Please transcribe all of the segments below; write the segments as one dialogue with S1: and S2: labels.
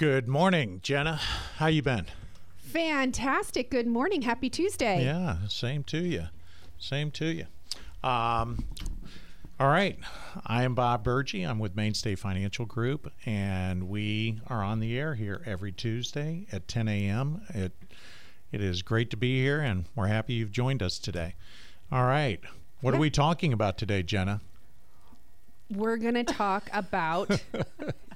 S1: Good morning, Jenna. How you been?
S2: Fantastic. Good morning. Happy Tuesday.
S1: Yeah, same to you. Same to you. Um, all right. I am Bob Burgey. I'm with Mainstay Financial Group, and we are on the air here every Tuesday at 10 a.m. It, it is great to be here, and we're happy you've joined us today. All right. What are we talking about today, Jenna?
S2: We're going to talk about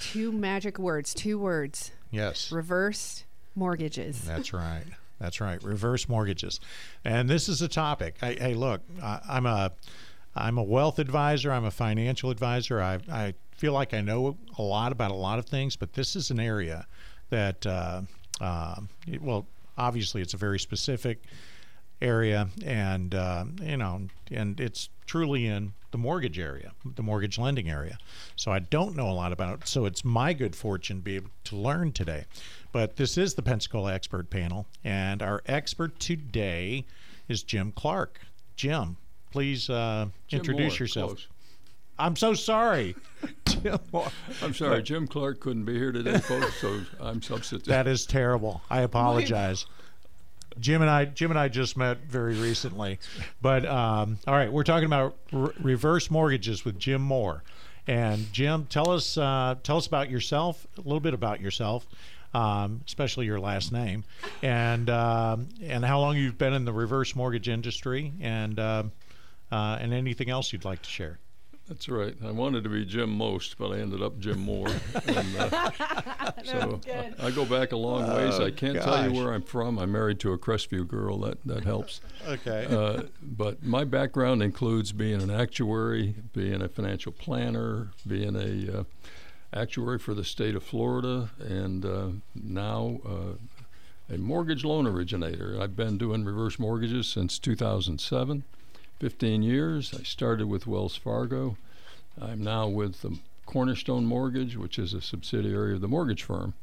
S2: two magic words, two words
S1: Yes.
S2: reverse mortgages.
S1: That's right. That's right. Reverse mortgages, and this is a topic. I, hey, look, I, I'm a I'm a wealth advisor. I'm a financial advisor. I I feel like I know a lot about a lot of things, but this is an area that uh, uh, it, well, obviously, it's a very specific area, and uh, you know, and it's truly in the mortgage area, the mortgage lending area. So I don't know a lot about it. So it's my good fortune to be able to learn today. But this is the Pensacola Expert Panel, and our expert today is Jim Clark. Jim, please uh,
S3: Jim
S1: introduce
S3: Moore,
S1: yourself.
S3: close.
S1: I'm so sorry. Jim Moore.
S3: I'm sorry, Jim Clark couldn't be here today, folks, so I'm substituting.
S1: That is terrible. I apologize. Jim and I, Jim and I just met very recently, but um, all right, we're talking about re- reverse mortgages with Jim Moore. And Jim, tell us, uh, tell us about yourself, a little bit about yourself, um, especially your last name, and um, and how long you've been in the reverse mortgage industry, and um uh, and anything else you'd like to share.
S3: That's right. I wanted to be Jim Most, but I ended up Jim Moore. and, uh, so I, I go back a long ways. I can't tell you where I'm from. I'm married to a Crestview girl. That that helps.
S1: Okay.
S3: Uh, but my background includes being an actuary, being a financial planner, being a uh, actuary for the state of Florida, and uh, now uh, a mortgage loan originator. I've been doing reverse mortgages since 2007, 15 years. I started with Wells Fargo. I'm now with the Cornerstone Mortgage, which is a subsidiary of the mortgage firm.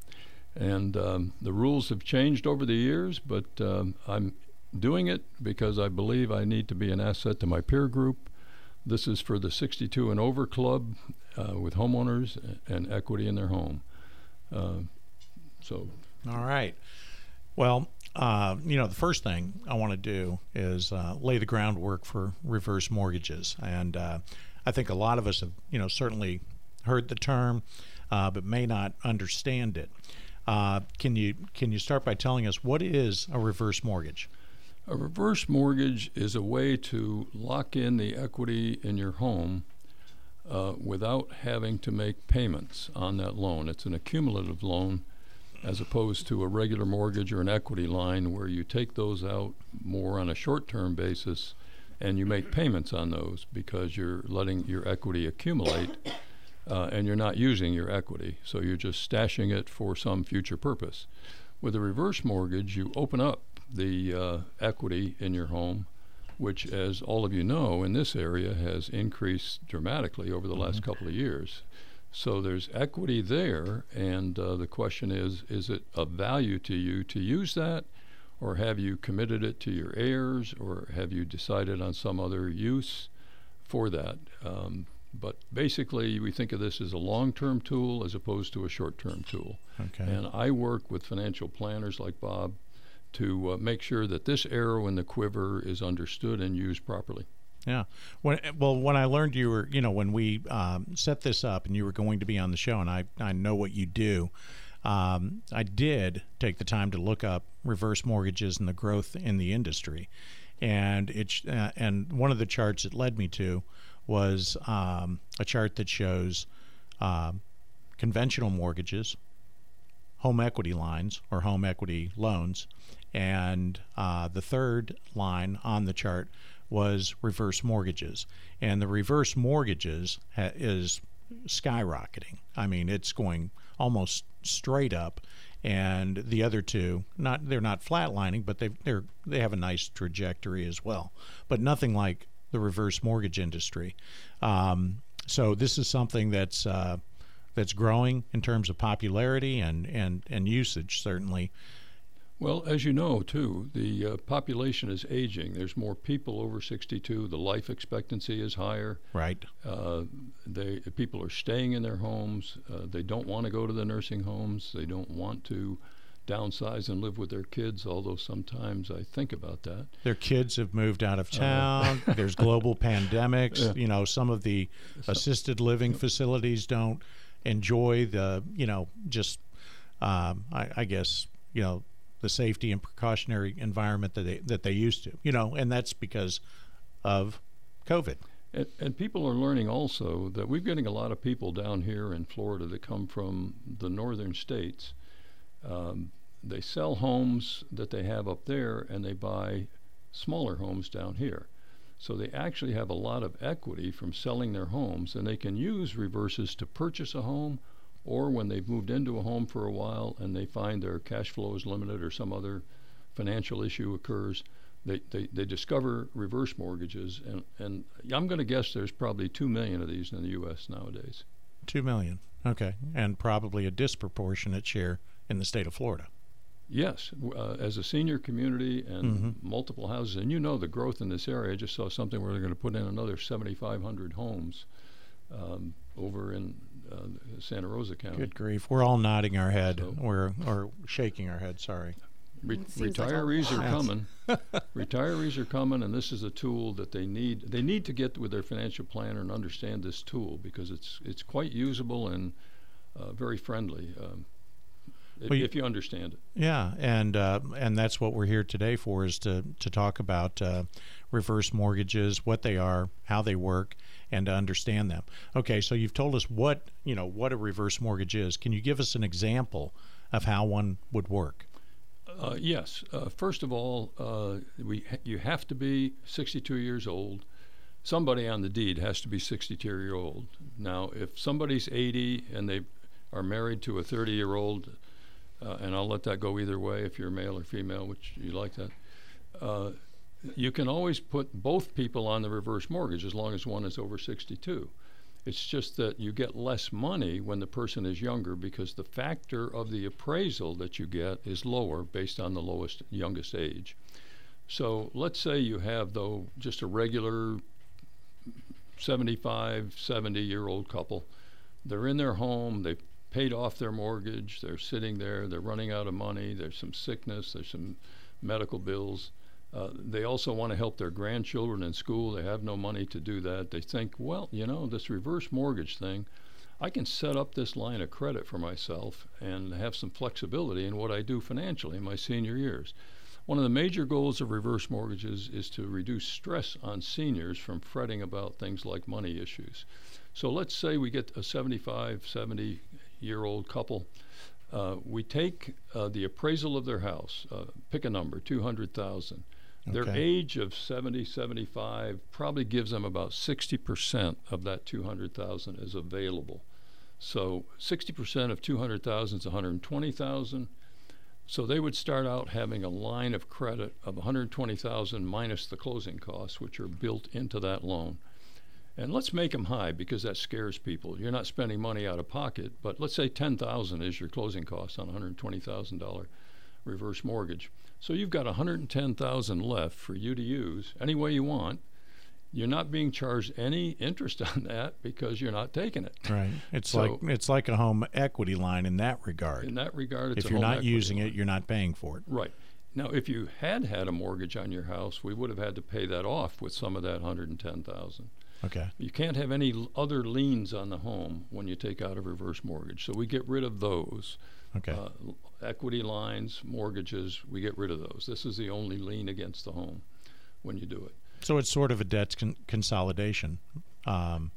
S3: And um, the rules have changed over the years, but um, I'm doing it because I believe I need to be an asset to my peer group. This is for the 62 and over club uh, with homeowners and equity in their home. Uh, so
S1: All right. Well, uh, you know, the first thing I want to do is uh, lay the groundwork for reverse mortgages, and uh, I think a lot of us have, you know, certainly heard the term, uh, but may not understand it. Uh, can you can you start by telling us what is a reverse mortgage?
S3: A reverse mortgage is a way to lock in the equity in your home uh, without having to make payments on that loan. It's an accumulative loan as opposed to a regular mortgage or an equity line where you take those out more on a short term basis and you make payments on those because you're letting your equity accumulate uh, and you're not using your equity. So you're just stashing it for some future purpose. With a reverse mortgage, you open up the uh, equity in your home, which, as all of you know, in this area has increased dramatically over the last couple of years. So there's equity there, and uh, the question is is it of value to you to use that, or have you committed it to your heirs, or have you decided on some other use for that? Um, but basically, we think of this as a long term tool as opposed to a short term tool.
S1: Okay.
S3: And I work with financial planners like Bob to uh, make sure that this arrow in the quiver is understood and used properly.
S1: Yeah. When well, when I learned you were, you know, when we um, set this up and you were going to be on the show, and I I know what you do. Um, I did take the time to look up reverse mortgages and the growth in the industry, and it's uh, and one of the charts it led me to was um, a chart that shows um, conventional mortgages, home equity lines or home equity loans, and uh, the third line on the chart was reverse mortgages, and the reverse mortgages ha- is skyrocketing. I mean, it's going almost straight up, and the other two not they're not flatlining, but they they're they have a nice trajectory as well, but nothing like the reverse mortgage industry. Um, so this is something that's uh, that's growing in terms of popularity and and and usage certainly.
S3: Well, as you know, too, the uh, population is aging. There's more people over 62. The life expectancy is higher.
S1: Right.
S3: Uh, they people are staying in their homes. Uh, they don't want to go to the nursing homes. They don't want to downsize and live with their kids. Although sometimes I think about that.
S1: Their kids have moved out of town. There's global pandemics.
S3: Yeah.
S1: You know, some of the assisted living facilities don't enjoy the, you know, just, um, I, I guess, you know, the safety and precautionary environment that they that they used to. You know, and that's because of COVID.
S3: And, and people are learning also that we're getting a lot of people down here in Florida that come from the northern states. Um, they sell homes that they have up there and they buy smaller homes down here. So they actually have a lot of equity from selling their homes and they can use reverses to purchase a home or when they've moved into a home for a while and they find their cash flow is limited or some other financial issue occurs, they, they, they discover reverse mortgages. And, and I'm going to guess there's probably 2 million of these in the U.S. nowadays.
S1: Two million. Okay, and probably a disproportionate share in the state of Florida.
S3: Yes, uh, as a senior community and multiple houses, and you know the growth in this area. I just saw something where they're going to put in another 7,500 homes um, over in uh, Santa Rosa County.
S1: Good grief, we're all nodding our head.
S3: So-
S1: We're or shaking our head. Sorry.
S3: Re-
S2: It seems like
S3: retirees are coming. retirees are coming, and this is a tool that they need. They need to get with their financial planner and understand this tool because it's it's quite usable and uh, very friendly um, if,
S1: Well, you-
S3: if you understand it.
S1: Yeah, and uh, and that's what we're here today for is to to talk about uh, reverse mortgages, what they are, how they work, and to understand them. Okay, so you've told us what you know what a reverse mortgage is. Can you give us an example of how one would work?
S3: Uh, yes. Uh, first of all, uh, we you have to be 62 years old. Somebody on the deed has to be 62 year old. Now, if somebody's 80 and they are married to a 30 year old, uh, and I'll let that go either way if you're male or female, which you like that. You can always put both people on the reverse mortgage as long as one is over 62. It's just that you get less money when the person is younger because the factor of the appraisal that you get is lower based on the lowest youngest age. So let's say you have though just a regular 75, 70 year old couple. They're in their home, they've paid off their mortgage, they're sitting there, they're running out of money, there's some sickness, there's some medical bills. Uh, they also want to help their grandchildren in school. They have no money to do that. They think, well, you know, this reverse mortgage thing, I can set up this line of credit for myself and have some flexibility in what I do financially in my senior years. One of the major goals of reverse mortgages is to reduce stress on seniors from fretting about things like money issues. So let's say we get a 75, 70 year old couple. Uh, we take uh, the appraisal of their house, uh, pick a number, 200,000. Their age of 70, 75 probably gives them about 60% of that 200,000 is available. So 60% of 200,000 is 120,000. So they would start out having a line of credit of 120,000 minus the closing costs, which are built into that loan. And let's make them high because that scares people. You're not spending money out of pocket, but let's say 10,000 is your closing cost on a $120,000 reverse mortgage. So you've got 110,000 left for you to use any way you want. You're not being charged any interest on that because you're not taking it.
S1: Right. It's
S3: So-
S1: like it's like a home equity line in that regard.
S3: In that regard, it's
S1: if you're not using
S3: line.
S1: it, you're not paying for it.
S3: Right. Now, if you had had a mortgage on your house, we would have had to pay that off with some of that 110,000.
S1: Okay.
S3: You can't have any other liens on the home when you take out a reverse mortgage. So we get rid of those.
S1: Okay.
S3: Uh, equity lines, mortgages, we get rid of those. This is the only lien against the home when you do it.
S1: so it's sort of a debt con- consolidation. Um,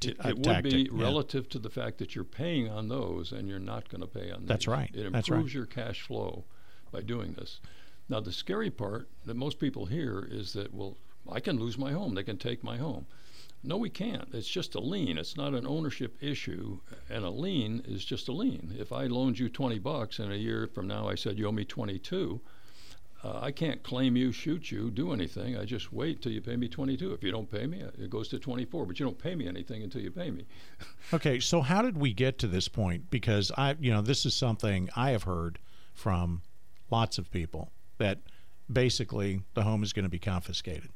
S1: T-
S3: It, it would
S1: tactic,
S3: be
S1: yeah.
S3: relative to the fact that you're paying on those and you're not going to pay on these.
S1: That's right.
S3: It improves
S1: right.
S3: your cash flow by doing this. Now, the scary part that most people hear is that, well, I can lose my home. They can take my home. No, we can't. It's just a lien. It's not an ownership issue, and a lien is just a lien. If I loaned you 20 bucks and a year from now I said you owe me 22, uh, I can't claim you, shoot you, do anything. I just wait till you pay me 22. If you don't pay me, it goes to 24. But you don't pay me anything until you pay me.
S1: Okay, so how did we get to this point? Because I, you know, this is something I have heard from lots of people, that basically the home is going to be confiscated.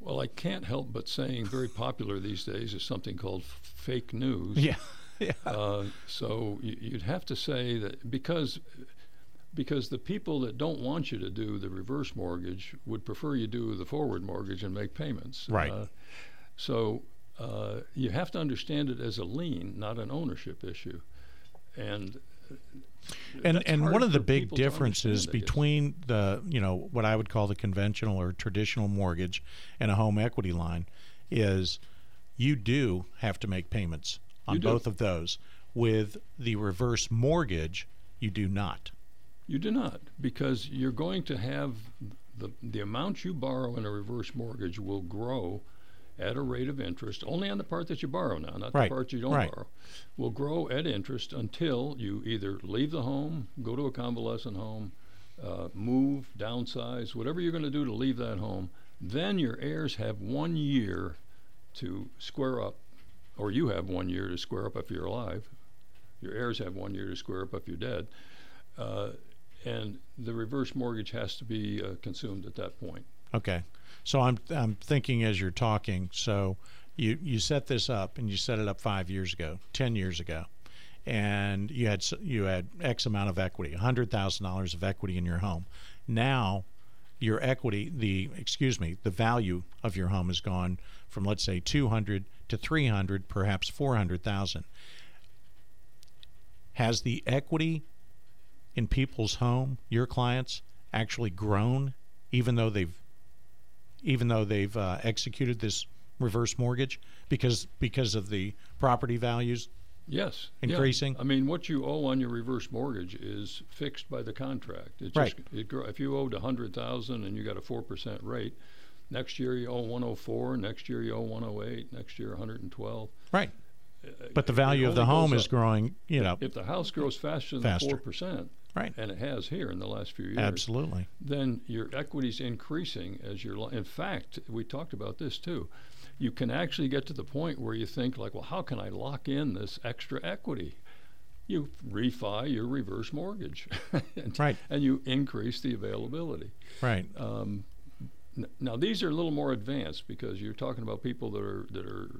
S3: Well, I can't help but saying very popular these days is something called f- fake news.
S1: Yeah. Yeah.
S3: Uh, so you'd have to say that because because the people that don't want you to do the reverse mortgage would prefer you do the forward mortgage and make payments.
S1: Right.
S3: Uh, so uh, you have to understand it as a lien, not an ownership issue. And
S1: and
S3: that's
S1: and one of the big differences
S3: understand, I guess.
S1: between the you know what I would call the conventional or traditional mortgage and a home equity line is you do have to make payments on both of those. With the reverse mortgage, you do not.
S3: You do not, because you're going to have the the amount you borrow in a reverse mortgage will grow at a rate of interest only on the part that you borrow now, not
S1: Right,
S3: the part you don't
S1: right.
S3: borrow. Will grow at interest until you either leave the home, go to a convalescent home, uh, move, downsize, whatever you're going to do to leave that home. Then your heirs have one year to square up, or you have one year to square up if you're alive. Your heirs have one year to square up if you're dead. Uh, and the reverse mortgage has to be uh, consumed at that point.
S1: Okay. So I'm I'm thinking as you're talking. So you you set this up and you set it up five years ago, ten years ago, and you had you had X amount of equity, hundred thousand dollars of equity in your home. Now, your equity, the excuse me, the value of your home has gone from let's say two hundred to three hundred, perhaps four hundred thousand. Has the equity in people's home, your clients, actually grown, even though they've even though they've uh, executed this reverse mortgage because because of the property values
S3: Yes. yeah.
S1: Increasing?
S3: I mean, what you owe on your reverse mortgage is fixed by the contract. It
S1: Right.
S3: Just, it, if you owed a hundred thousand and you got a four percent rate, next year you owe one hundred four. Next year you owe one hundred eight. Next year one hundred and twelve.
S1: right but the value of the home is
S3: up.
S1: growing you know
S3: If the house grows faster than
S1: Faster.
S3: four percent,
S1: right.
S3: And it has here in the last few years,
S1: absolutely.
S3: Then your equity's increasing as your li- in fact we talked about this too. You can actually get to the point where you think like well how can i lock in this extra equity? You refi your reverse mortgage. And,
S1: Right.
S3: and you increase the availability.
S1: Right.
S3: Um, n- now these are a little more advanced because you're talking about people that are that are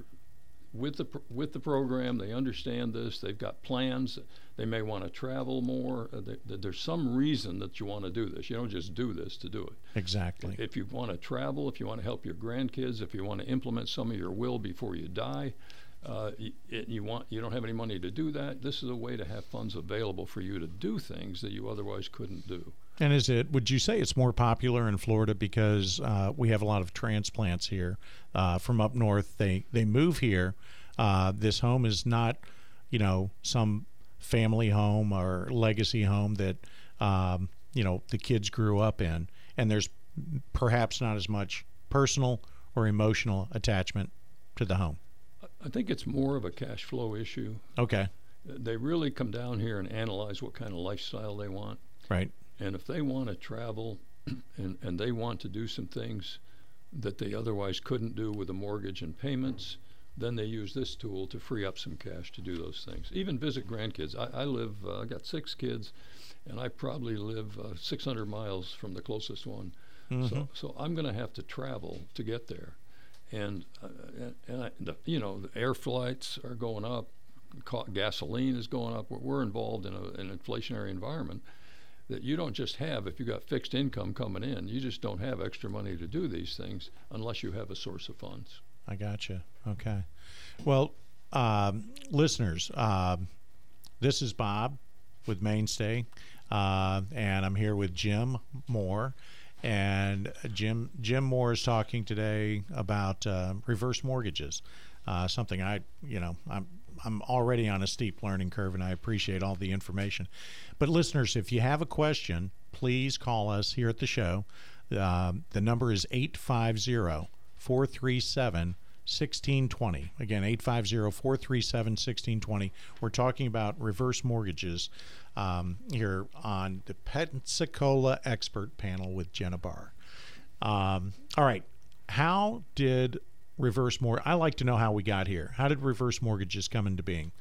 S3: with the with the program. They understand this. They've got plans. They may want to travel more. Uh, th- th- there's some reason that you want to do this. You don't just do this to do it.
S1: exactly
S3: If you want to travel, if you want to help your grandkids, if you want to implement some of your will before you die, uh, it, you want you don't have any money to do that. This is a way to have funds available for you to do things that you otherwise couldn't do.
S1: And is it would you say it's more popular in florida because uh, we have a lot of transplants here uh, from up north? They they move here uh, this home is not you know some family home or legacy home that um, you know the kids grew up in. And there's perhaps not as much personal or emotional attachment to the home.
S3: I think it's more of a cash flow issue.
S1: okay.
S3: They really come down here and analyze what kind of lifestyle they want.
S1: right
S3: And if they want to travel and, and they want to do some things that they otherwise couldn't do with a mortgage and payments, then they use this tool to free up some cash to do those things. Even visit grandkids. I, I live, uh, I got six kids, and I probably live uh, 600 miles from the closest one. So, so I'm going to have to travel to get there. And, uh, and, and I, the, you know, the air flights are going up, gasoline is going up. We're, we're involved in a, an inflationary environment that you don't just have if you got fixed income coming in. You just don't have extra money to do these things unless you have a source of funds.
S1: I gotcha. Okay. Well, um, listeners, um, this is Bob with Mainstay, uh, and I'm here with Jim Moore. And Jim Jim Moore is talking today about uh, reverse mortgages, uh, something I you know I'm I'm already on a steep learning curve, and I appreciate all the information. But listeners, if you have a question, please call us here at the show. Um the number is 850 437 1620. Again, 850 437 1620. We're talking about reverse mortgages um, here on the Pensacola Expert Panel with Jenna Barr. Um, all right. How did reverse mortgage? I like to know how we got here. How did reverse mortgages come into being?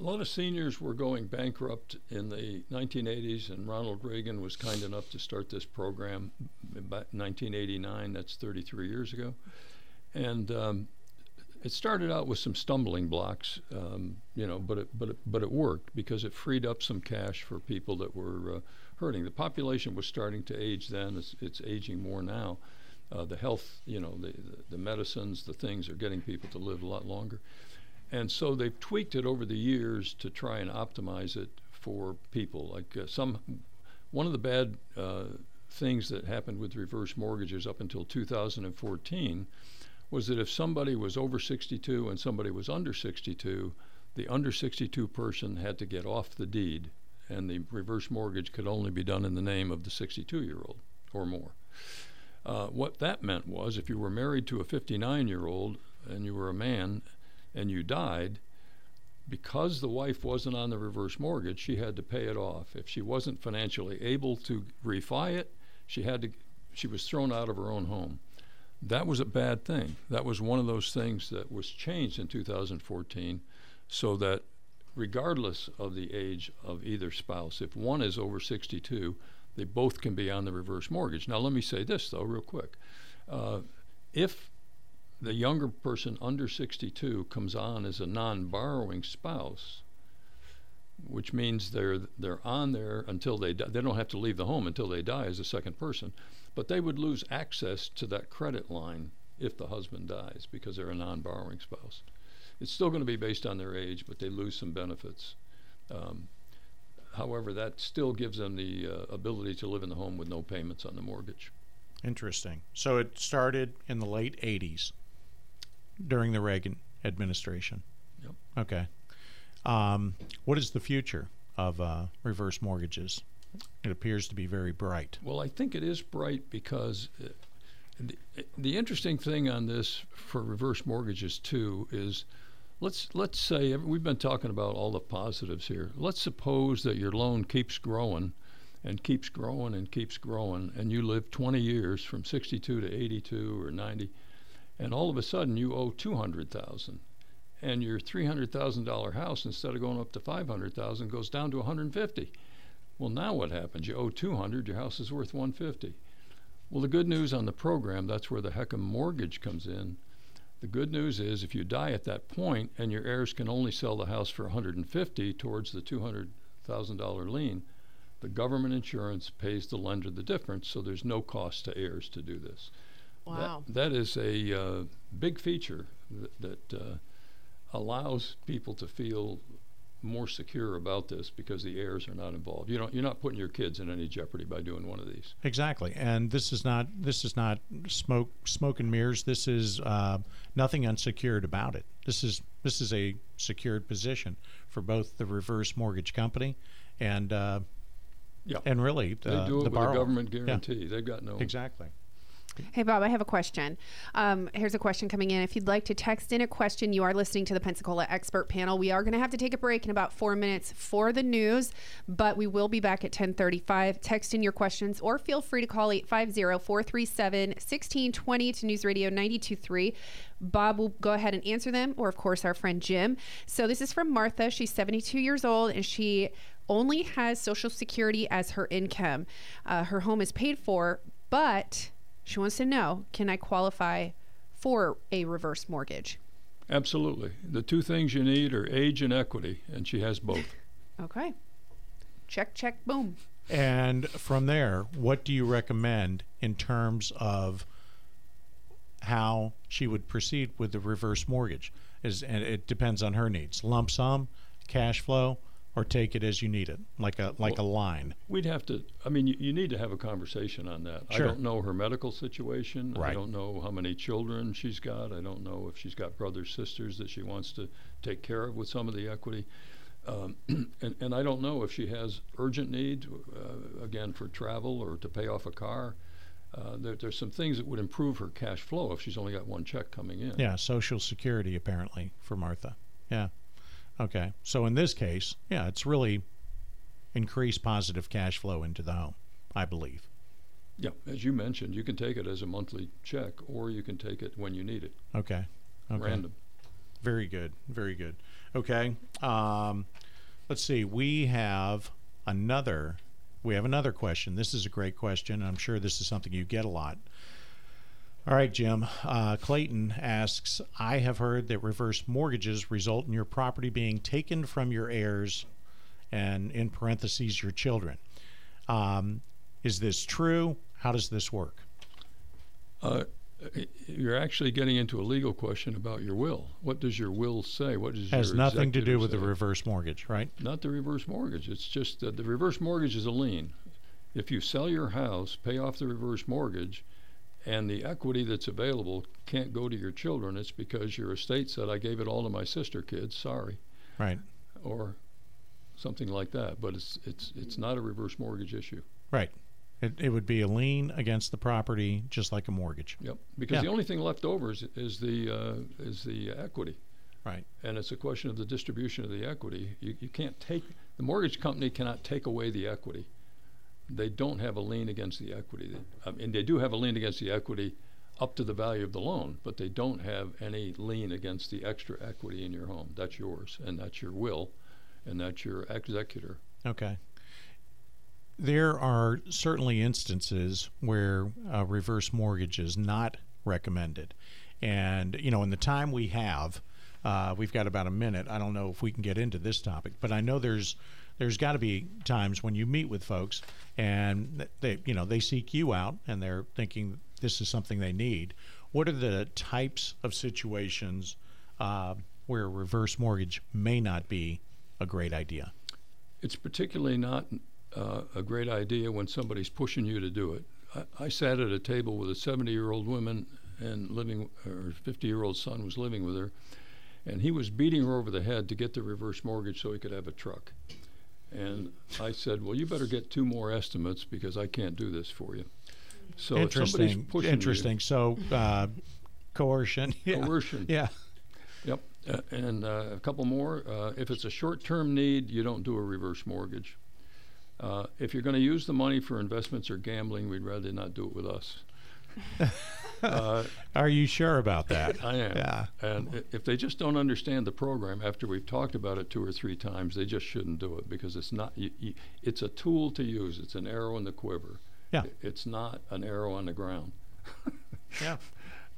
S3: A lot of seniors were going bankrupt in the 1980s, and Ronald Reagan was kind enough to start this program about 1989. That's 33 years ago. And um, it started out with some stumbling blocks, um, you know, but it, but it, but it worked because it freed up some cash for people that were uh, hurting. The population was starting to age then; it's, it's aging more now. Uh, the health, you know, the, the medicines, the things are getting people to live a lot longer, and so they've tweaked it over the years to try and optimize it for people. Like uh, some, one of the bad uh, things that happened with reverse mortgages up until 2014 was that if somebody was over 62 and somebody was under 62, the under 62 person had to get off the deed, and the reverse mortgage could only be done in the name of the 62 year old or more. Uh, what that meant was if you were married to a 59 year old and you were a man and you died, because the wife wasn't on the reverse mortgage, she had to pay it off. If she wasn't financially able to refi it, she had to she was thrown out of her own home. That was a bad thing. That was one of those things that was changed in 2014 so that regardless of the age of either spouse, if one is over 62, they both can be on the reverse mortgage. Now, let me say this, though, real quick. Uh, if the younger person under 62 comes on as a non borrowing spouse, which means they're they're on there until they die. They don't have to leave the home until they die as a second person, but they would lose access to that credit line if the husband dies because they're a non-borrowing spouse. It's still going to be based on their age, but they lose some benefits. Um, however, that still gives them the uh, ability to live in the home with no payments on the mortgage.
S1: Interesting. So it started in the late 80s during the Reagan administration.
S3: Yep.
S1: Okay. Um, what is the future of uh, reverse mortgages? It appears to be very bright.
S3: Well, I think it is bright because uh, the, the interesting thing on this for reverse mortgages too is let's let's say we've been talking about all the positives here. Let's suppose that your loan keeps growing and keeps growing and keeps growing and you live 20 years from 62 to 82 or 90 and all of a sudden you owe 200,000 and your $300,000 house instead of going up to 500,000 goes down to 150. Well, now what happens? You owe 200, your house is worth 150. Well, the good news on the program, that's where the HECM mortgage comes in. The good news is if you die at that point and your heirs can only sell the house for 150 towards the $200,000 lien, the government insurance pays the lender the difference, so there's no cost to heirs to do this.
S2: Wow.
S3: That, that is a uh, big feature that, that uh, allows people to feel more secure about this because the heirs are not involved. You don't, you're not putting your kids in any jeopardy by doing one of these.
S1: Exactly, and this is not this is not smoke smoke and mirrors. This is uh, nothing unsecured about it. This is this is a secured position for both the reverse mortgage company and uh,
S3: Yeah.
S1: and really
S3: They
S1: the,
S3: do it
S1: the
S3: with
S1: borrower.
S3: a government guarantee. They've got no.
S1: Exactly.
S2: Hey, Bob, I have a question. Um, here's a question coming in. If you'd like to text in a question, you are listening to the Pensacola Expert Panel. We are going to have to take a break in about four minutes for the news, but we will be back at 1035. Text in your questions or feel free to call 850-437-1620 to News Radio 92.3. Bob will go ahead and answer them, or of course our friend Jim. So this is from Martha. She's 72 years old and she only has Social Security as her income. Uh, her home is paid for, but she wants to know can I qualify for a reverse mortgage?
S3: Absolutely. The two things you need are age and equity, and she has both.
S2: Okay. Check, check, boom.
S1: And from there, what do you recommend in terms of how she would proceed with the reverse mortgage? Is and it depends on her needs. Lump sum, cash flow, or take it as you need it, like a like a line.
S3: We'd have to, I mean, you, you need to have a conversation on that.
S1: Sure.
S3: I don't know her medical situation.
S1: Right.
S3: I don't know how many children she's got. I don't know if she's got brothers, sisters that she wants to take care of with some of the equity. Um, and, and I don't know if she has urgent need, uh, again, for travel or to pay off a car. Uh, there, there's some things that would improve her cash flow if she's only got one check coming in.
S1: Yeah, Social Security apparently for Martha. Yeah. Okay. So in this case, yeah, it's really increased positive cash flow into the home, I believe.
S3: Yeah, as you mentioned, you can take it as a monthly check or you can take it when you need it,
S1: Okay. Okay.
S3: random.
S1: Very good. Very good. Okay. Um, let's see. We have another. We have another question. This is a great question. I'm sure this is something you get a lot. All right, Jim. Uh, Clayton asks I have heard that reverse mortgages result in your property being taken from your heirs and, in parentheses, your children. Um, is this true? How does this work?
S3: Uh, you're actually getting into a legal question about your will. What does your will say? What does
S1: Has nothing to do with the reverse mortgage, right?
S3: Not the reverse mortgage. It's just that the reverse mortgage is a lien. If you sell your house, pay off the reverse mortgage, and the equity that's available can't go to your children, it's because your estate said, I gave it all to my sister kids, sorry,
S1: Right.
S3: or something like that. But it's, it's, it's not a reverse mortgage issue.
S1: Right. It, it would be a lien against the property, just like a mortgage.
S3: Yep. Because
S1: Yeah.
S3: the only thing left over is, is, the, uh, is the equity.
S1: Right.
S3: and it's a question of the distribution of the equity. You, you can't take the mortgage company cannot take away the equity. They don't have a lien against the equity. They, I mean, they do have a lien against the equity up to the value of the loan, but they don't have any lien against the extra equity in your home. That's yours, and that's your will, and that's your executor.
S1: Okay. There are certainly instances where a reverse mortgage is not recommended. And, you know, in the time we have, uh, we've got about a minute. I don't know if we can get into this topic, but I know there's there's got to be times when you meet with folks and they you know they seek you out and they're thinking this is something they need. What are the types of situations uh, where a reverse mortgage may not be a great idea?
S3: It's particularly not uh, a great idea when somebody's pushing you to do it. I, I sat at a table with a 70 year old woman and living, her 50 year old son was living with her, and he was beating her over the head to get the reverse mortgage so he could have a truck. And I said, Well, you better get two more estimates because I can't do this for you. So
S1: interesting. Interesting. So uh, coercion. Yeah.
S3: coercion.
S1: Yeah.
S3: Yep. Uh, and uh, a couple more. Uh, if it's a short term need, you don't do a reverse mortgage. Uh, if you're going to use the money for investments or gambling, we'd rather not do it with us. uh,
S1: Are you sure about that?
S3: I am.
S1: Yeah.
S3: And if they just don't understand the program after we've talked about it two or three times, they just shouldn't do it because it's not. You, you, it's a tool to use. It's an arrow in the quiver.
S1: Yeah.
S3: It's not an arrow on the ground.
S1: Yeah.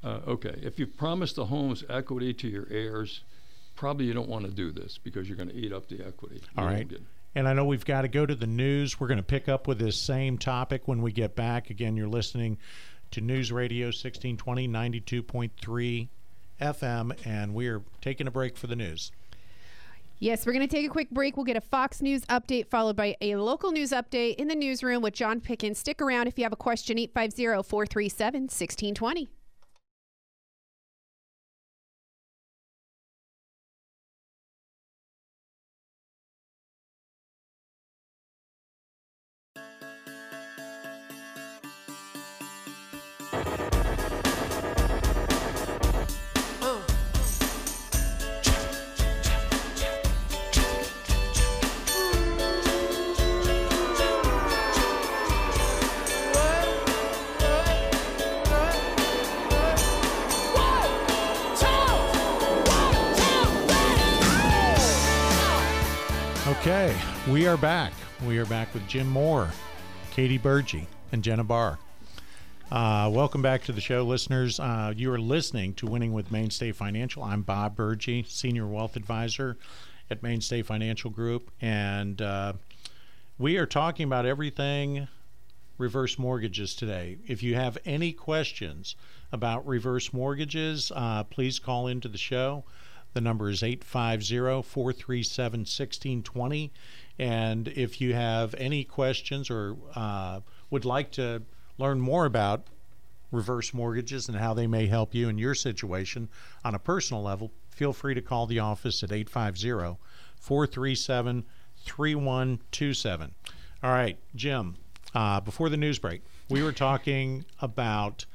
S3: Uh, okay, if you've promised the home's equity to your heirs, probably you don't want to do this because you're going to eat up the equity. You
S1: All right. And I know we've got to go to the news. We're going to pick up with this same topic when we get back. Again, you're listening to News Radio 1620, 92.3 FM, and we're taking a break for the news.
S2: Yes, we're going to take a quick break. We'll get a Fox News update followed by a local news update in the newsroom with John Pickens. Stick around if you have a question, 850 437 1620.
S1: We are back. We are back with Jim Moore, Katie Burgey, and Jenna Barr. Uh, welcome back to the show, listeners. Uh, you are listening to Winning with Mainstay Financial. I'm Bob Burgey, Senior Wealth Advisor at Mainstay Financial Group, and uh, we are talking about everything reverse mortgages today. If you have any questions about reverse mortgages, uh, please call into the show. The number is 850 437 1620. And if you have any questions or uh, would like to learn more about reverse mortgages and how they may help you in your situation on a personal level, feel free to call the office at 850 437 3127. All right, Jim, uh, before the news break, we were talking about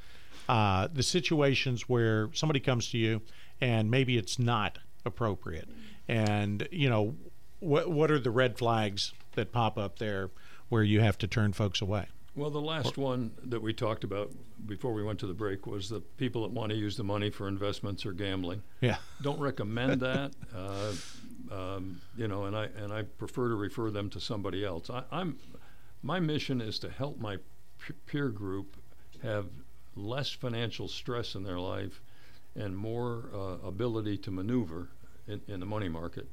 S1: uh, the situations where somebody comes to you and maybe it's not appropriate. And, you know, what, what are the red flags that pop up there where you have to turn folks away?
S3: Well, the last one that we talked about before we went to the break was the people that want to use the money for investments or gambling.
S1: Yeah.
S3: Don't recommend that. Uh, um, you know, and I and I prefer to refer them to somebody else. I, I'm my mission is to help my p- peer group have less financial stress in their life and more uh, ability to maneuver in, in the money market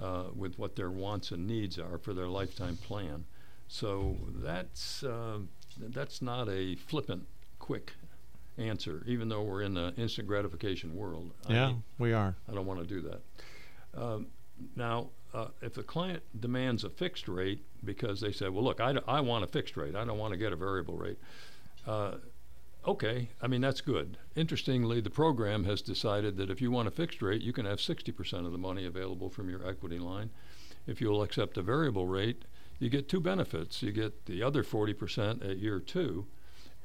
S3: uh, with what their wants and needs are for their lifetime plan. So that's uh, that's not a flippant, quick answer, even though we're in the instant gratification world.
S1: Yeah,
S3: I,
S1: we are.
S3: I don't want to do that. Um, now, uh, if the client demands a fixed rate because they say, well, look, I, d- I want a fixed rate, I don't want to get a variable rate. Uh, okay, I mean, that's good. Interestingly, the program has decided that if you want a fixed rate, you can have 60% of the money available from your equity line. If you'll accept a variable rate, you get two benefits. You get the other 40% at year two,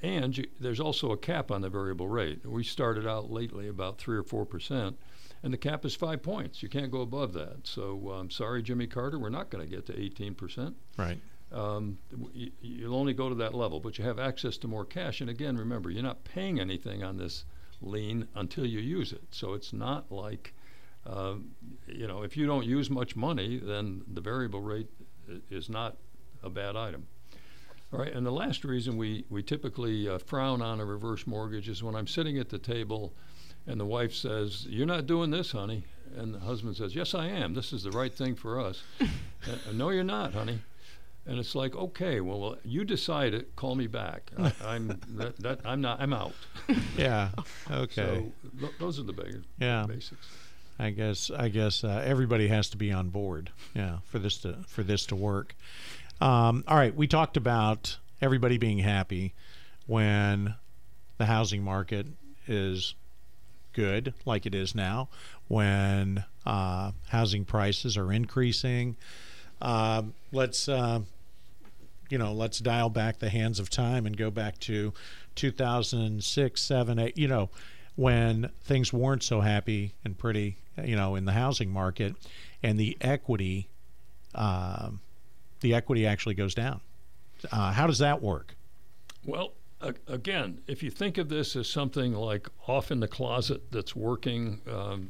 S3: and you, there's also a cap on the variable rate. We started out lately about 3 or 4%, and the cap is five points. You can't go above that. So I'm um, sorry, Jimmy Carter, we're not going to get to 18%.
S1: Right.
S3: Um, you, you'll only go to that level, but you have access to more cash. And again, remember, you're not paying anything on this lien until you use it. So it's not like, uh, you know, if you don't use much money, then the variable rate is not a bad item. All right, and the last reason we, we typically uh, frown on a reverse mortgage is when I'm sitting at the table and the wife says, You're not doing this, honey. And the husband says, Yes, I am. This is the right thing for us. uh, no, you're not, honey. And it's like, okay, well, you decide it. Call me back. I, am that, that, I'm not. I'm out.
S1: Yeah. Okay.
S3: So th- those are the big
S1: yeah.
S3: basics.
S1: I guess I guess uh, everybody has to be on board, yeah, for this to for this to work. Um, all right, we talked about everybody being happy when the housing market is good, like it is now, when uh, housing prices are increasing. Uh, let's uh, you know, let's dial back the hands of time and go back to 2006, 7, 8, you know, when things weren't so happy and pretty, you know, in the housing market, and the equity, um, the equity actually goes down. Uh, how does that work?
S3: Well, again, if you think of this as something like off in the closet that's working, um,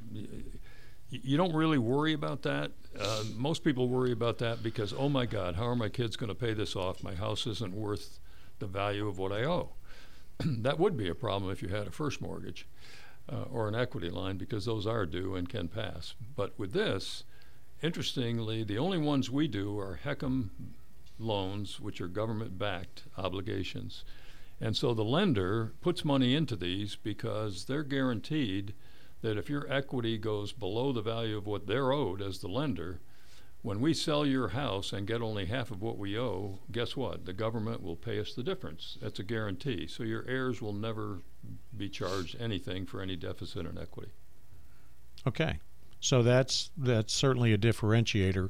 S3: you don't really worry about that. Uh, most people worry about that because, oh my God, how are my kids going to pay this off? My house isn't worth the value of what I owe. that would be a problem if you had a first mortgage uh, or an equity line because those are due and can pass. But with this, interestingly, the only ones we do are HECM loans, which are government backed obligations. And so the lender puts money into these because they're guaranteed that if your equity goes below the value of what they're owed as the lender, when we sell your house and get only half of what we owe, guess what? The government will pay us the difference. That's a guarantee. So your heirs will never be charged anything for any deficit in equity.
S1: Okay. So that's that's certainly a differentiator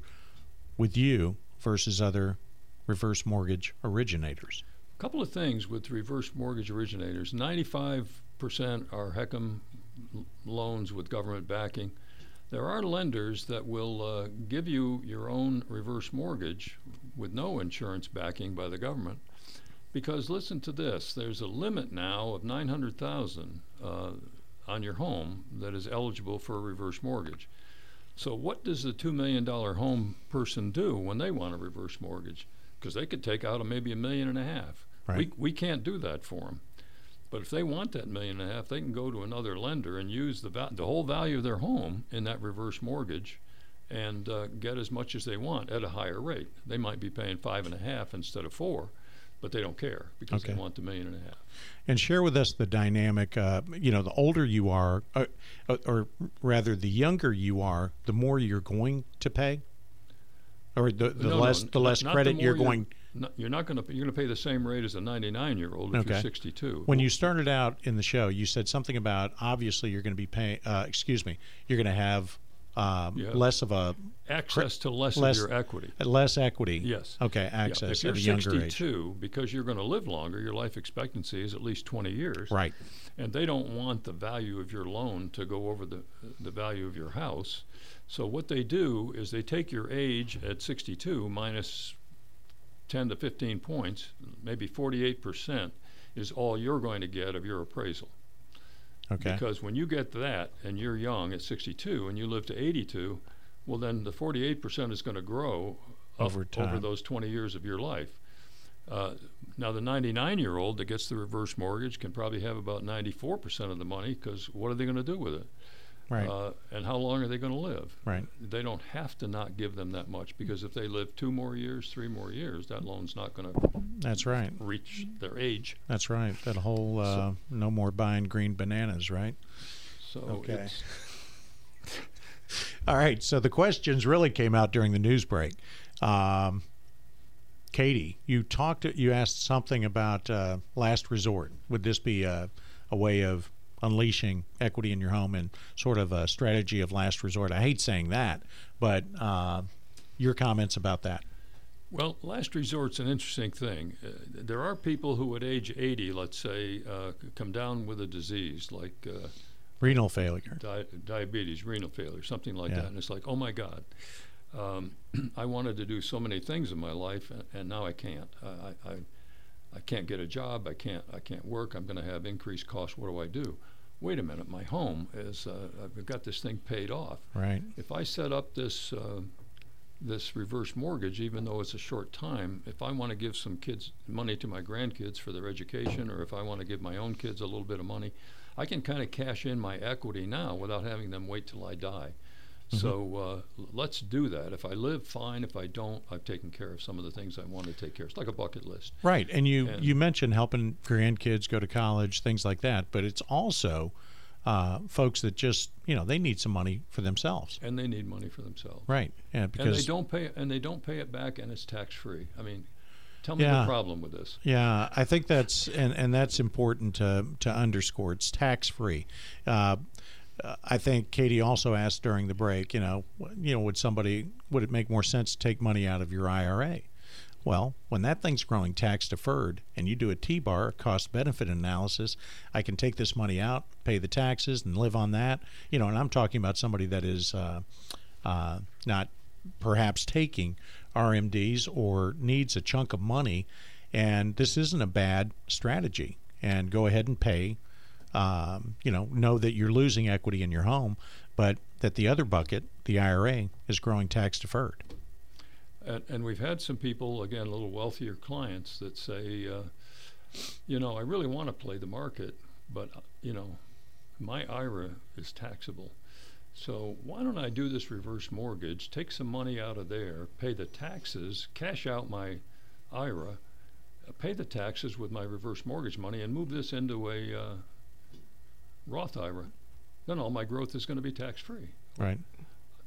S1: with you versus other reverse mortgage originators.
S3: A couple of things with reverse mortgage originators. 95% are Loans with government backing. There are lenders that will uh, give you your own reverse mortgage with no insurance backing by the government. Because listen to this, there's a limit now of 900,000 uh, on your home that is eligible for a reverse mortgage. So what does the $2 million home person do when they want a reverse mortgage? Because they could take out a, maybe a million and a half.
S1: Right.
S3: We, we can't do that for them. But if they want that million and a half, they can go to another lender and use the va- the whole value of their home in that reverse mortgage, and uh, get as much as they want at a higher rate. They might be paying five and a half instead of four, but they don't care because
S1: Okay.
S3: they want the million and a half.
S1: And share with us the dynamic. Uh, you know, the older you are, uh, uh, or rather, the younger you are, the more you're going to pay, or the, the
S3: No, no,
S1: less
S3: n-
S1: the less credit
S3: more
S1: you're going.
S3: No, you're not going to. You're going to pay the same rate as a 99 year old if
S1: Okay.
S3: you're 62.
S1: When you started out in the show, you said something about obviously you're going to be paying. Uh, excuse me, you're going to have um,
S3: Yeah.
S1: less of a
S3: access to less,
S1: less-
S3: of your equity.
S1: less equity.
S3: Yes.
S1: Okay,
S3: Yeah,
S1: access
S3: If you're
S1: at a younger age.
S3: because you're going to live longer, your life expectancy is at least 20 years.
S1: Right.
S3: and they don't want the value of your loan to go over the, the value of your house. So what they do is they take your age at 62 minus 10 to 15 points, maybe 48% is all you're going to get of your appraisal.
S1: Okay.
S3: Because when you get that and you're young at 62 and you live to 82, Well, then the 48% is going to grow
S1: Over time.
S3: over those 20 years of your life. Uh, now, the 99 year old that gets the reverse mortgage can probably have about 94% of the money because what are they going to do with it?
S1: Right.
S3: Uh, and how long are they going to live?
S1: right.
S3: They don't have to not give them that much because if they live two more years, three more years, that loan's not going to
S1: That's right.
S3: reach their age.
S1: That's right. That whole uh, no more buying green bananas, right?
S3: So
S1: Okay. All right. So the questions really came out during the news break. Um, Katie, you talked. You asked something about uh, last resort. Would this be a, a way of unleashing equity in your home and sort of a strategy of last resort? I hate saying that, but uh, your comments about that.
S3: well, last resort's an interesting thing. Uh, there are people who at age 80, let's say, uh, come down with a disease like uh,
S1: Renal failure.
S3: di- diabetes, renal failure, something like
S1: Yeah.
S3: that. And it's like, oh my God, um, I wanted to do so many things in my life, and, and now I can't. I, I, I can't get a job. I can't. I can't work. I'm going to have increased costs. What do I do? Wait a minute. My home is. Uh, I've got this thing paid off.
S1: Right.
S3: If I set up this. Uh, this reverse mortgage, even though it's a short time, if I want to give some kids money to my grandkids for their education, or if I want to give my own kids a little bit of money, I can kind of cash in my equity now without having them wait till I die. So uh, let's do that. If I live, fine. If I don't, I've taken care of some of the things I want to take care of. It's like a bucket list.
S1: Right. And you
S3: And-
S1: you mentioned helping grandkids go to college, things like that. But it's also uh, folks that just you know they need some money for themselves.
S3: And they need money for themselves.
S1: Right. Yeah.
S3: And they don't pay. And they don't pay it back, and it's tax free. I mean, tell me
S1: Yeah.
S3: the problem with this.
S1: Yeah, I think that's and, and that's important to to underscore. It's tax free. Uh, uh, I think Katie also asked during the break. You know, you know, would somebody would it make more sense to take money out of your IRA? Well, when that thing's growing tax deferred and you do a T bar cost benefit analysis, I can take this money out, pay the taxes, and live on that. You know, and I'm talking about somebody that is uh, uh, not perhaps taking RMDs or needs a chunk of money, and this isn't a bad strategy. And go ahead and pay. Um, you know, know that you're losing equity in your home, but that the other bucket, the IRA, is growing tax deferred.
S3: And, and we've had some people, again, a little wealthier clients that say, uh, you know, I really want to play the market, but, uh, you know, my IRA is taxable. So why don't I do this reverse mortgage, take some money out of there, pay the taxes, cash out my IRA, pay the taxes with my reverse mortgage money, and move this into a uh, Roth IRA? Then all my growth is going to be tax free.
S1: Right.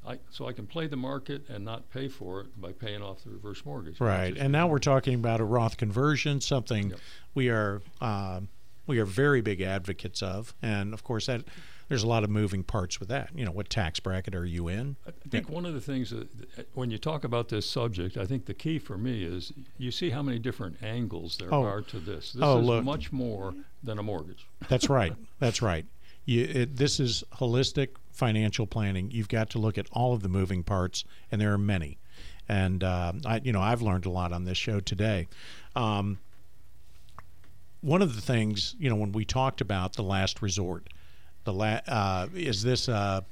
S3: I, so I can play the market and not pay for it by paying off the reverse mortgage.
S1: Right. And now we're talking about a Roth conversion, something
S3: Yep.
S1: we are um, we are very big advocates of, and of course that there's a lot of moving parts with that. You know, what tax bracket are you in?
S3: I think one of the things that, that when you talk about this subject, I think the key for me is you see how many different angles there
S1: Oh.
S3: are to this. This
S1: Oh,
S3: is
S1: look.
S3: much more than a mortgage.
S1: That's right. That's right. You, it, this is holistic financial planning. You've got to look at all of the moving parts, and there are many. And uh, I, you know, I've learned a lot on this show today. Um, one of the things, you know, when we talked about the last resort, the la- uh, is this, uh,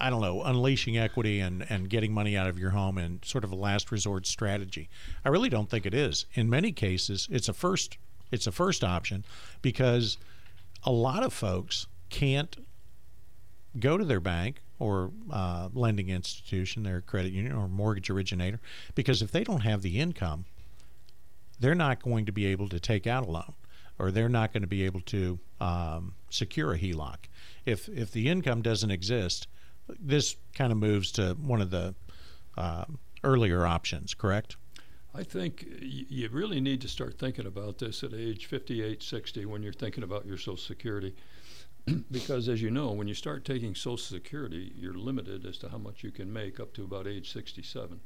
S1: I don't know, unleashing equity and, and getting money out of your home and sort of a last resort strategy. I really don't think it is. In many cases, it's a first it's a first option because a lot of folks can't go to their bank or uh, lending institution, their credit union or mortgage originator, because if they don't have the income, they're not going to be able to take out a loan, or they're not going to be able to um, secure a HELOC. If if the income doesn't exist, this kind of moves to one of the uh, earlier options. Correct?
S3: I think you really need to start thinking about this at age 58, 60 when you're thinking about your Social Security. because as you know, when you start taking Social Security, you're limited as to how much you can make up to about age 67.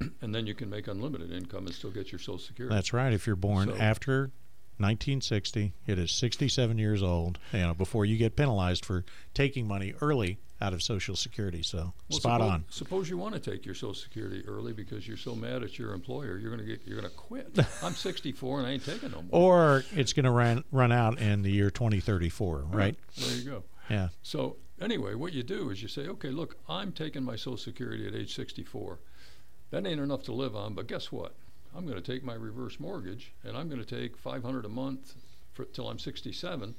S3: and then you can make unlimited income and still get your Social Security.
S1: That's right. If you're born
S3: So-
S1: after 1960, it is 67 years old. You know, before you get penalized for taking money early out of Social Security. So
S3: Well,
S1: spot
S3: suppose,
S1: on.
S3: Suppose you want to take your Social Security early because you're so mad at your employer, you're going to get you're going to quit. I'm 64 and I ain't taking no more.
S1: Or it's going to run run out in the year 2034, right?
S3: There you go.
S1: Yeah.
S3: So anyway, what you do is you say, okay, look, I'm taking my Social Security at age 64. That ain't enough to live on, but guess what? I'm going to take my reverse mortgage and I'm going to take 500 a month for, till I'm 67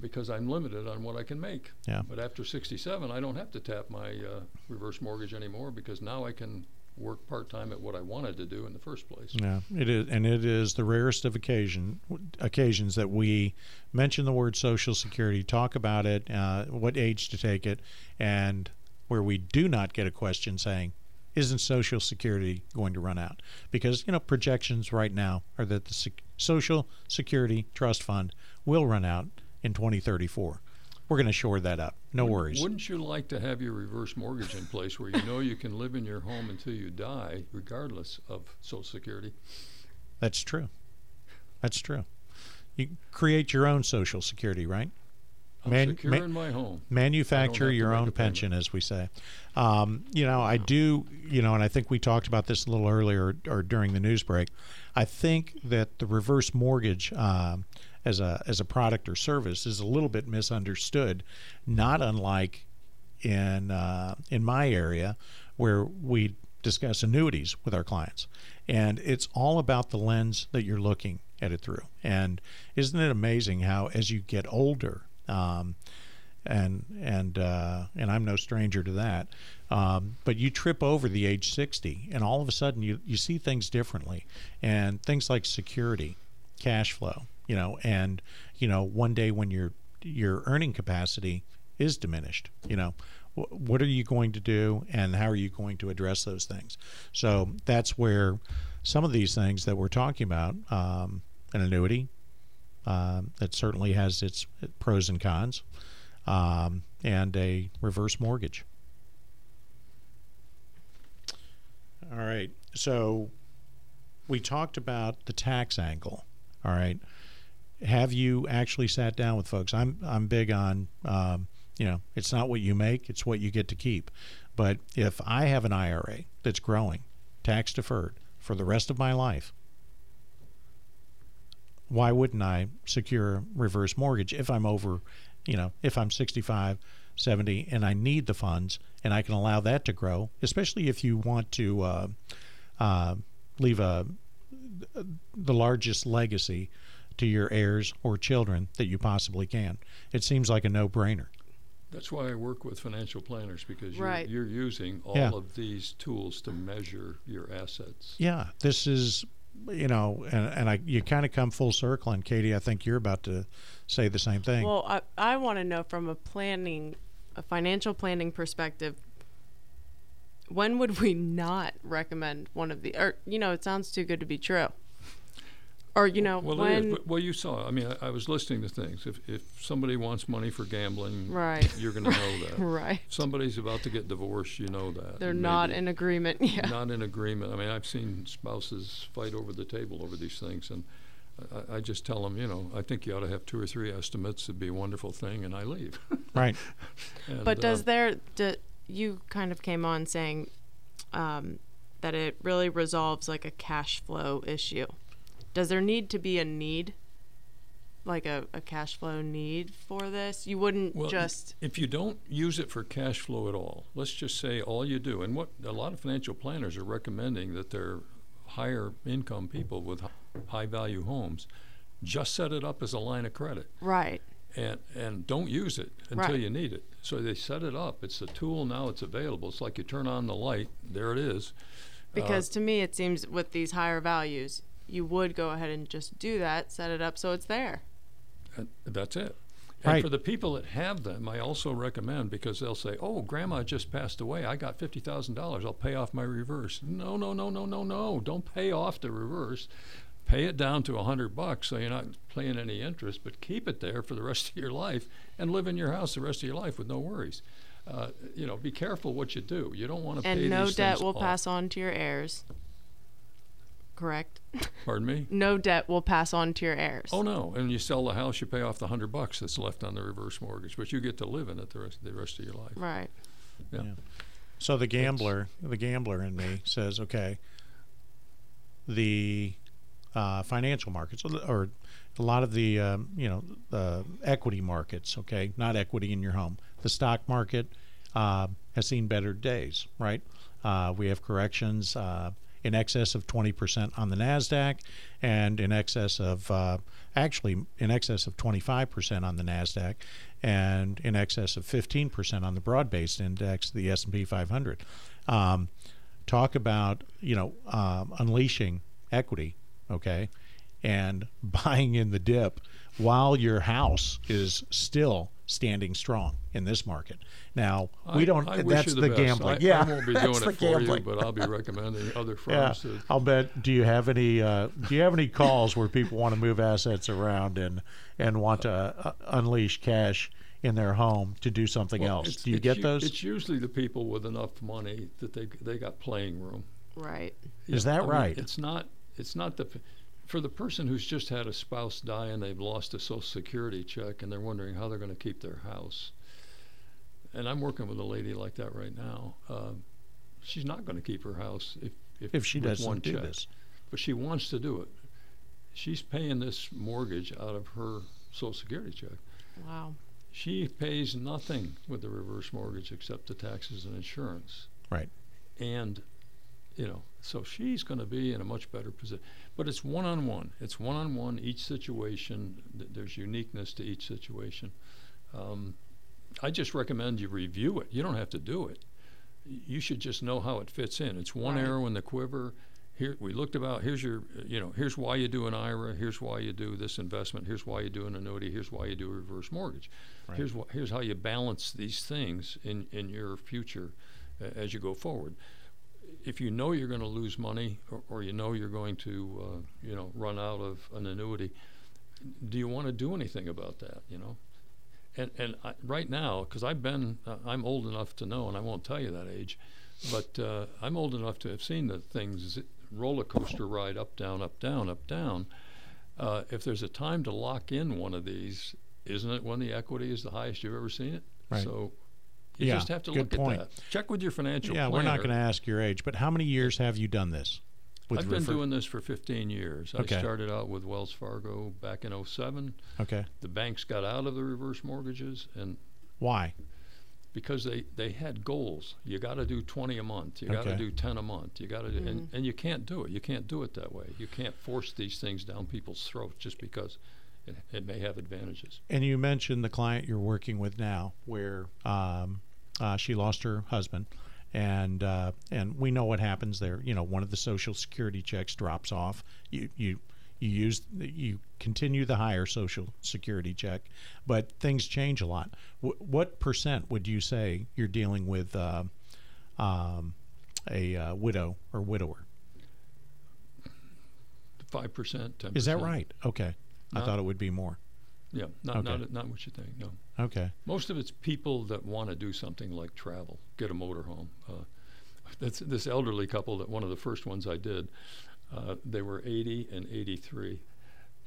S3: because I'm limited on what I can make.
S1: Yeah.
S3: But after 67, I don't have to tap my uh, reverse mortgage anymore because now I can work part time at what I wanted to do in the first place.
S1: Yeah, it is, and it is the rarest of occasion occasions that we mention the word Social Security, talk about it, uh, what age to take it, and where we do not get a question saying, "Isn't Social Security going to run out?" Because you know projections right now are that the Sec- Social Security Trust Fund will run out in 2034. We're going to shore that up. No worries.
S3: Wouldn't you like to have your reverse mortgage in place where you know you can live in your home until you die, regardless of Social Security?
S1: That's true. That's true. You create your own Social Security, right? Man-
S3: secure
S1: ma-
S3: in my home.
S1: manufacture your own pension, as we say. Um, you know, I do, you know, and I think we talked about this a little earlier or during the news break. I think that the reverse mortgage um, as a as a product or service is a little bit misunderstood, not unlike in uh, in my area where we discuss annuities with our clients, and it's all about the lens that you're looking at it through. And isn't it amazing how as you get older, um, and and uh, and I'm no stranger to that. Um, but you trip over the age 60, and all of a sudden you you see things differently, and things like security, cash flow, you know, and you know one day when your your earning capacity is diminished, you know. wh- What are you going to do, and how are you going to address those things? So that's where some of these things that we're talking about, um, an annuity, um, that certainly has its pros and cons, um, and a reverse mortgage. All right. So we talked about the tax angle. All right. Have you actually sat down with folks? I'm I'm big on um, you know it's not what you make, it's what you get to keep. But if I have an IRA that's growing, tax deferred for the rest of my life, why wouldn't I secure reverse mortgage if I'm over, you know, if I'm 65, 70, and I need the funds and I can allow that to grow, especially if you want to uh, uh, leave a the largest legacy to your heirs or children that you possibly can. It seems like a no-brainer.
S3: That's why I work with financial planners because you're,
S2: Right.
S3: you're using all
S1: Yeah.
S3: of these tools to measure your assets.
S1: Yeah, this is, you know, and, and I you kind of come full circle. And Katie, I think you're about to say the same thing.
S4: Well, I, I want to know from a planning, a financial planning perspective, when would we not recommend one of the, or, you know, it sounds too good to be true. Or, you know,
S3: Well,
S4: when,
S3: but- well, you saw. I mean, I, I was listening to things. If if somebody wants money for gambling,
S4: Right.
S3: you're going to know that.
S4: right,
S3: Somebody's about to get divorced, you know that.
S4: they're
S3: and
S4: not in agreement. Yeah.
S3: Not in agreement. I mean, I've seen spouses fight over the table over these things, and I, I just tell them, you know, I think you ought to have two or three estimates. It'd be a wonderful thing, and I leave.
S1: right.
S3: And,
S4: But does
S3: uh,
S4: there, do, you kind of came on saying um, that it really resolves like a cash flow issue. Does there need to be a need, like a, a cash flow need for this? You wouldn't
S3: Well,
S4: just,
S3: if you don't use it for cash flow at all, let's just say all you do, and what a lot of financial planners are recommending that they're higher income people with high value homes, just set it up as a line of credit
S4: right,
S3: and and don't use it until
S4: Right.
S3: you need it. So they set it up. It's a tool now. It's available. It's like you turn on the light. There it is.
S4: because uh, to me it seems with these higher values, you would go ahead and just do that, set it up so it's there.
S3: And that's it. And
S1: Right.
S3: for the people that have them, I also recommend because they'll say, "Oh, Grandma just passed away. I got fifty thousand dollars. I'll pay off my reverse." No, no, no, no, no, no. Don't pay off the reverse. Pay it down to a hundred bucks, so you're not paying any interest, but keep it there for the rest of your life and live in your house the rest of your life with no worries. Uh, you know, be careful what you do. You don't want to pay
S4: And no debt will
S3: off.
S4: pass on to your heirs. Correct?
S3: Pardon me.
S4: no debt will pass on to your heirs.
S3: Oh no! And you sell the house, you pay off the hundred bucks that's left on the reverse mortgage, but you get to live in it the rest the rest of your life.
S4: Right.
S3: Yeah.
S1: Yeah. So the gambler, the gambler in me says, okay, the uh, financial markets or a lot of the um, you know the equity markets. Okay, not equity in your home. The stock market uh, has seen better days. Right. Uh, we have corrections uh, in excess of 20% on the Nasdaq, and in excess of uh, actually in excess of 25% on the Nasdaq, and in excess of 15% on the broad-based index, the S&P 500. Um, talk about you know um, unleashing equity, okay, and buying in the dip while your house is still standing strong in this market. Now we
S3: I-
S1: don't.
S3: I wish
S1: that's
S3: you
S1: the,
S3: best.
S1: gambling.
S3: I,
S1: yeah,
S3: I won't be
S1: that's
S3: doing
S1: the
S3: it for you,
S1: gambling.
S3: but I'll be recommending other
S1: Yeah,
S3: firms. to-
S1: I'll bet. Do you have any? Uh, do you have any calls where people want to move assets around and and want to uh, unleash cash in their home to do something
S3: Well,
S1: else? Do you
S3: it's
S1: get
S3: u-
S1: those?
S3: It's usually the people with enough money that they they got playing room.
S4: Right.
S1: Is that
S3: I mean,
S1: right?
S3: it's not. It's not the. P- For the person who's just had a spouse die and they've lost a Social Security check and they're wondering how they're going to keep their house. And I'm working with a lady like that right now. Uh, she's not going to keep her house if if,
S1: if she doesn't
S3: one
S1: do
S3: check,
S1: this,
S3: but she wants to do it. She's paying this mortgage out of her Social Security check.
S4: Wow.
S3: She pays nothing with the reverse mortgage except the taxes and insurance.
S1: Right.
S3: And, you know, so she's going to be in a much better position. But it's one on one. It's one on one. Each situation, th- there's uniqueness to each situation. Um, I just recommend you review it. You don't have to do it. You should just know how it fits in. It's one
S4: Right.
S3: arrow in the quiver. Here we looked about. Here's your, you know, here's why you do an IRA. Here's why you do this investment. Here's why you do an annuity. Here's why you do a reverse mortgage.
S1: Right.
S3: Here's what. Here's how you balance these things in in your future uh, as you go forward. If you know you're going to lose money, or, or you know you're going to, uh, you know, run out of an annuity, do you want to do anything about that? You know, and and I, right now, because I've been, uh, I'm old enough to know, and I won't tell you that age, but uh, I'm old enough to have seen the things roller coaster ride up down up down up down. Uh, if there's a time to lock in one of these, isn't it when the equity is the highest you've ever seen it?
S1: Right.
S3: So you
S1: Yeah,
S3: just have to
S1: good
S3: look
S1: point.
S3: at that. Check with your financial
S1: yeah,
S3: planner.
S1: we're not going to ask your age, but how many years have you done this?
S3: I've been
S1: refer-
S3: doing this for 15 years.
S1: Okay.
S3: I started out with Wells Fargo back in 07.
S1: Okay,
S3: The banks got out of the reverse mortgages and
S1: why?
S3: because they, they had goals. You got to do 20 a month. You got to
S1: Okay.
S3: do 10 a month. You got to do, and, and you can't do it. You can't do it that way. You can't force these things down people's throats just because it, it may have advantages.
S1: And you mentioned the client you're working with now, where um, uh, she lost her husband, and uh, and we know what happens there. You know, one of the Social Security checks drops off. You you you use you continue the higher Social Security check, but things change a lot. W- what percent would you say you're dealing with uh, um, a uh, widow or widower?
S3: 5%, 10%.
S1: Is that right? Okay, I thought it would be more.
S3: Yeah, not,
S1: Okay.
S3: not, not what you think, no.
S1: Okay,
S3: Most of it's people that want to do something like travel, get a motorhome. Uh, that's this elderly couple that one of the first ones I did. Uh, they were 80 and 83,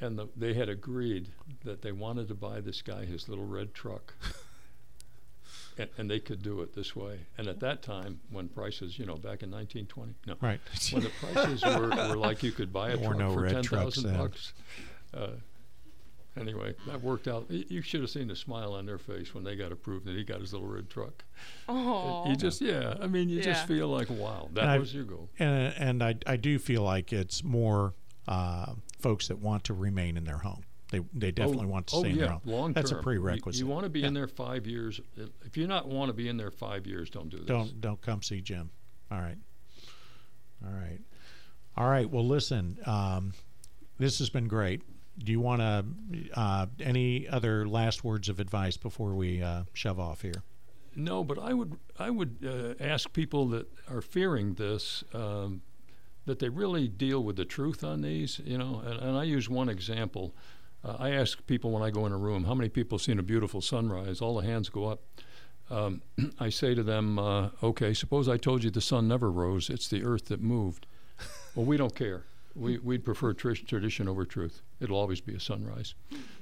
S3: and the, they had agreed that they wanted to buy this guy his little red truck, and, and they could do it this way. And at that time, when prices, you know, back in 1920, no,
S1: right.
S3: when the prices were, were like you could buy a
S1: There
S3: truck
S1: no
S3: for
S1: red
S3: ten
S1: trucks
S3: bucks. Uh, anyway, that worked out. You should have seen the smile on their face when they got approved that he got his little red truck.
S4: Oh.
S3: You just, yeah, I mean, you
S4: Yeah.
S3: just feel like, wow, that
S1: And I-
S3: was your goal.
S1: and and I I do feel like it's more uh, folks that want to remain in their home. They they definitely want to
S3: oh,
S1: stay in
S3: yeah,
S1: their home.
S3: long
S1: That's a
S3: term. You-
S1: prerequisite.
S3: You, want to be
S1: Yeah.
S3: in there five years. If you not want to be in there five years, don't do this.
S1: Don't don't come see Jim. All right. All right. All right. Well, listen. Um, this has been great. Do you want to uh, any other last words of advice before we uh, shove off here?
S3: No, but I would I would uh, ask people that are fearing this um, that they really deal with the truth on these. You know, and, and I use one example. Uh, I ask people when I go in a room, how many people have seen a beautiful sunrise? All the hands go up. Um, I say to them, uh, okay, suppose I told you the sun never rose; it's the earth that moved. well, we don't care. We we'd prefer tr- tradition over truth. It'll always be a sunrise.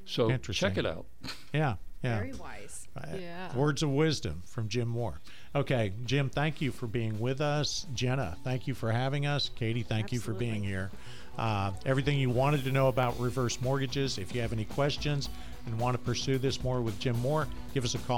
S3: So check it out.
S1: Yeah. Yeah.
S2: Very wise.
S1: Uh,
S4: Yeah.
S1: Words of wisdom from Jim Moore. Okay, Jim, thank you for being with us. Jenna, thank you for having us. Katie, thank you for being here. uh, everything you wanted to know about reverse mortgages. If you have any questions and want to pursue this more with Jim Moore, give us a call.